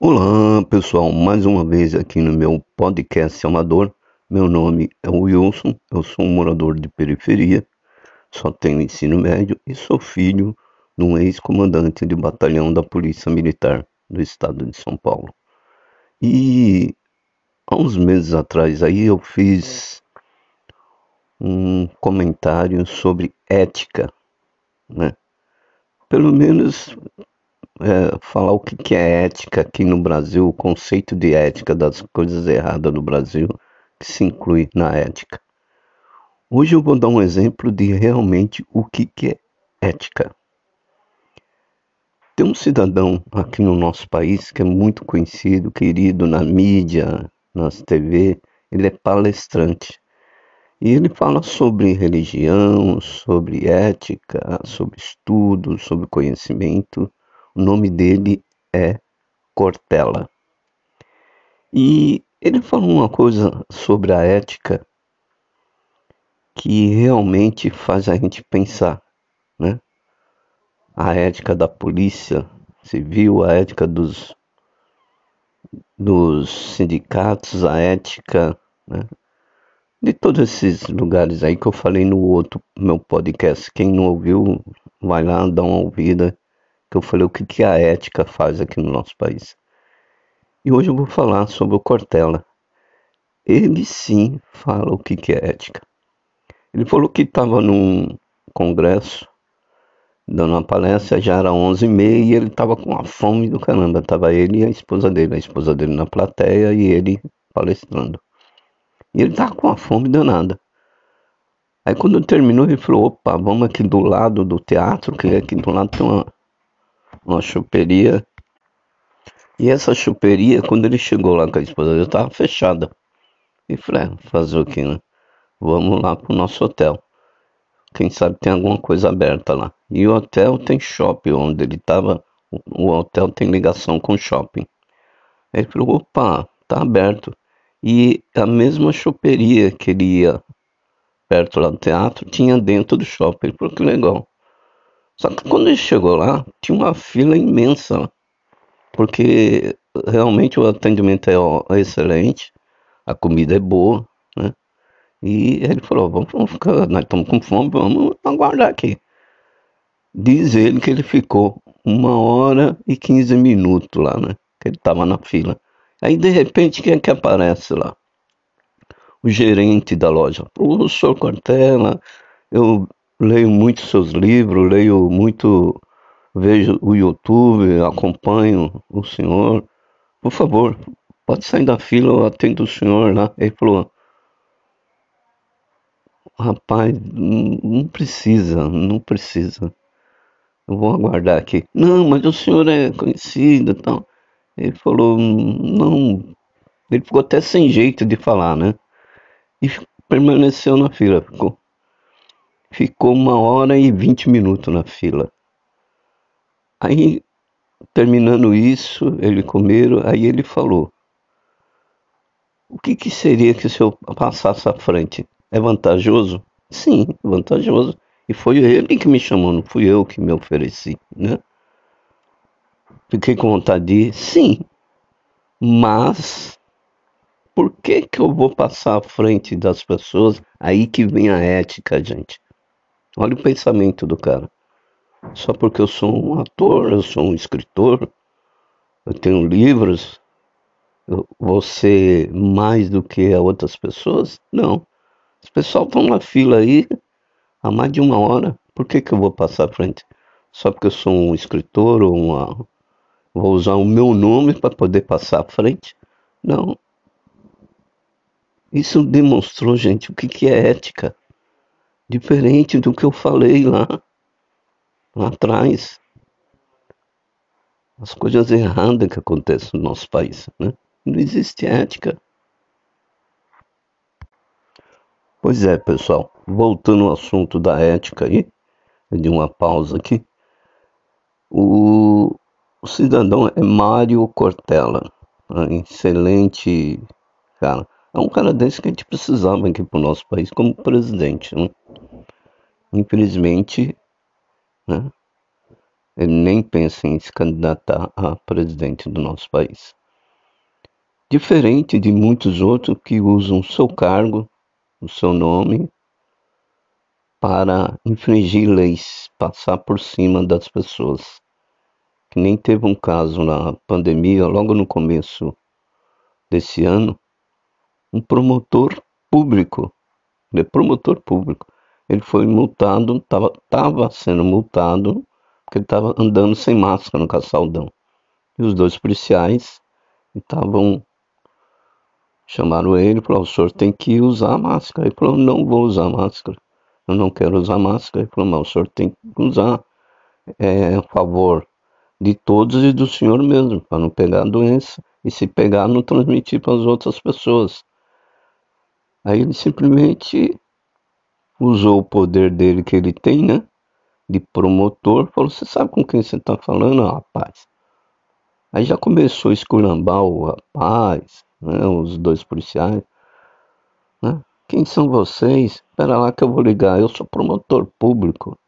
Olá pessoal, mais uma vez aqui no meu podcast amador. Meu nome é Wilson, eu sou um morador de periferia, só tenho ensino médio e sou filho de um ex-comandante de batalhão da Polícia Militar do estado de São Paulo. E há uns meses atrás aí eu fiz um comentário sobre ética, né? Pelo menos é, falar o que, que é ética aqui no Brasil, o conceito de ética das coisas erradas no Brasil que se inclui na ética. Hoje eu vou dar um exemplo de realmente o que, que é ética. Tem um cidadão aqui no nosso país que é muito conhecido, querido na mídia, nas TV, ele é palestrante. E ele fala sobre religião, sobre ética, sobre estudo, sobre conhecimento. O nome dele é Cortella. E ele falou uma coisa sobre a ética que realmente faz a gente pensar, né? A ética da polícia civil, a ética dos, dos sindicatos, a ética né? de todos esses lugares aí que eu falei no outro meu podcast. Quem não ouviu, vai lá, dá uma ouvida que eu falei o que, que a ética faz aqui no nosso país. E hoje eu vou falar sobre o Cortella. Ele sim fala o que, que é ética. Ele falou que estava num congresso, dando uma palestra, já era 11h30 e ele estava com a fome do caramba. Tava ele e a esposa dele, a esposa dele na plateia e ele palestrando. E ele tava com a fome danada. Aí quando terminou, ele falou, opa, vamos aqui do lado do teatro, que aqui do lado tem uma uma choperia. E essa choperia, quando ele chegou lá com a esposa dele, estava fechada. E falei, é, fazer o que, né? Vamos lá pro nosso hotel. Quem sabe tem alguma coisa aberta lá. E o hotel tem shopping, onde ele estava. O hotel tem ligação com o shopping. Ele falou, opa, tá aberto. E a mesma choperia que ele ia perto lá do teatro tinha dentro do shopping. Ele falou que legal. Só que quando ele chegou lá, tinha uma fila imensa, porque realmente o atendimento é excelente, a comida é boa, né? E ele falou, vamos ficar, nós estamos com fome, vamos aguardar aqui. Diz ele que ele ficou uma hora e quinze minutos lá, né? Que ele estava na fila. Aí de repente quem é que aparece lá? O gerente da loja. O senhor Cortella, eu leio muito seus livros, leio muito, vejo o YouTube, acompanho o senhor. Por favor, pode sair da fila, eu atendo o senhor lá. Ele falou, rapaz, não precisa, não precisa. Eu vou aguardar aqui. Não, mas o senhor é conhecido e tal. Ele falou, não. Ele ficou até sem jeito de falar, né? E permaneceu na fila. Ficou ficou uma hora e vinte minutos na fila. Aí, terminando isso, ele comeram, aí ele falou: O que, que seria que se eu passasse à frente? É vantajoso? Sim, vantajoso. E foi ele que me chamou, não fui eu que me ofereci, né? Fiquei com vontade de ir? Sim. Mas por que que eu vou passar à frente das pessoas? Aí que vem a ética, gente. Olha o pensamento do cara. Só porque eu sou um ator, eu sou um escritor, eu tenho livros, eu vou ser mais do que outras pessoas? Não. Os pessoal estão na fila aí há mais de uma hora. Por que, que eu vou passar à frente? Só porque eu sou um escritor ou uma. Vou usar o meu nome para poder passar à frente? Não. Isso demonstrou, gente, o que, que é ética diferente do que eu falei lá, lá atrás. As coisas erradas que acontecem no nosso país, né? Não existe ética. Pois é, pessoal, voltando ao assunto da ética aí, de uma pausa aqui. O, o cidadão é Mário Cortella, excelente cara. É um cara desse que a gente precisava aqui para o nosso país como presidente. Né? Infelizmente, né? ele nem pensa em se candidatar a presidente do nosso país. Diferente de muitos outros que usam o seu cargo, o seu nome, para infringir leis, passar por cima das pessoas. Que nem teve um caso na pandemia, logo no começo desse ano, um promotor público, é promotor público, ele foi multado, estava sendo multado, porque ele estava andando sem máscara no Caçaldão. E os dois policiais estavam chamaram ele e falaram, o senhor tem que usar máscara. Ele falou, não vou usar máscara, eu não quero usar máscara. Ele falou, mas o senhor tem que usar é, a favor de todos e do senhor mesmo, para não pegar a doença e se pegar, não transmitir para as outras pessoas. Aí ele simplesmente usou o poder dele que ele tem, né? De promotor, falou: Você sabe com quem você está falando, rapaz? Aí já começou a escurambar o rapaz, né? Os dois policiais, né? Quem são vocês? Espera lá que eu vou ligar. Eu sou promotor público.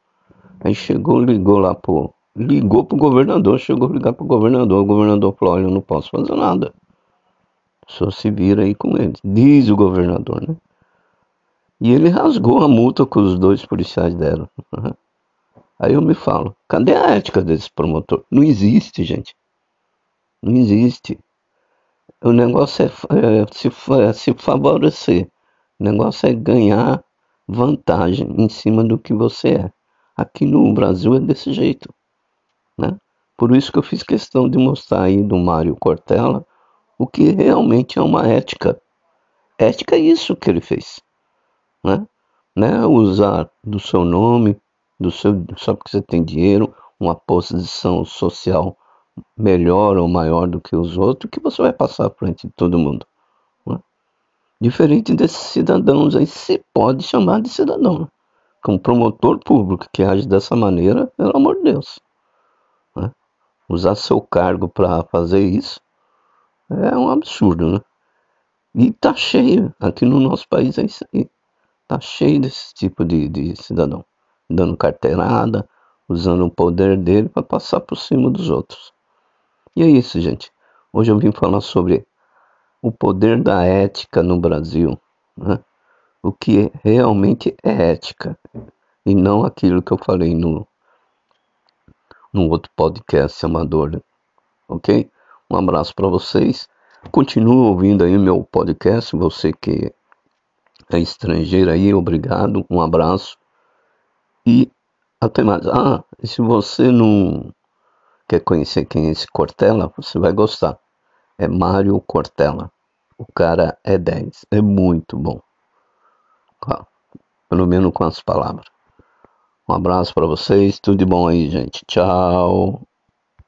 Aí chegou, ligou lá pro. Ligou pro governador, chegou a ligar pro governador. O governador falou: Olha, eu não posso fazer nada. Só se vira aí com eles. Diz o governador, né? E ele rasgou a multa com os dois policiais deram. Aí eu me falo, cadê a ética desse promotor? Não existe, gente. Não existe. O negócio é, é se, é se favorecer. O negócio é ganhar vantagem em cima do que você é. Aqui no Brasil é desse jeito. Né? Por isso que eu fiz questão de mostrar aí do Mário Cortella o que realmente é uma ética. Ética é isso que ele fez né? né? Usar do seu nome, do seu, só porque você tem dinheiro, uma posição social melhor ou maior do que os outros, que você vai passar à frente de todo mundo. Né? Diferente desses cidadãos aí, se pode chamar de cidadão. Né? Um promotor público que age dessa maneira, pelo amor de Deus. Né? Usar seu cargo para fazer isso é um absurdo, né? E tá cheio, aqui no nosso país é isso aí. Tá cheio desse tipo de, de cidadão, dando carteirada, usando o poder dele para passar por cima dos outros. E é isso, gente. Hoje eu vim falar sobre o poder da ética no Brasil, né? o que realmente é ética, e não aquilo que eu falei no, no outro podcast amador, ok? Um abraço para vocês. Continue ouvindo aí meu podcast, você que é estrangeiro aí, obrigado, um abraço e até mais. Ah, se você não quer conhecer quem é esse Cortella, você vai gostar. É Mário Cortella. O cara é 10, é muito bom. Pelo menos com as palavras. Um abraço para vocês, tudo de bom aí, gente. Tchau.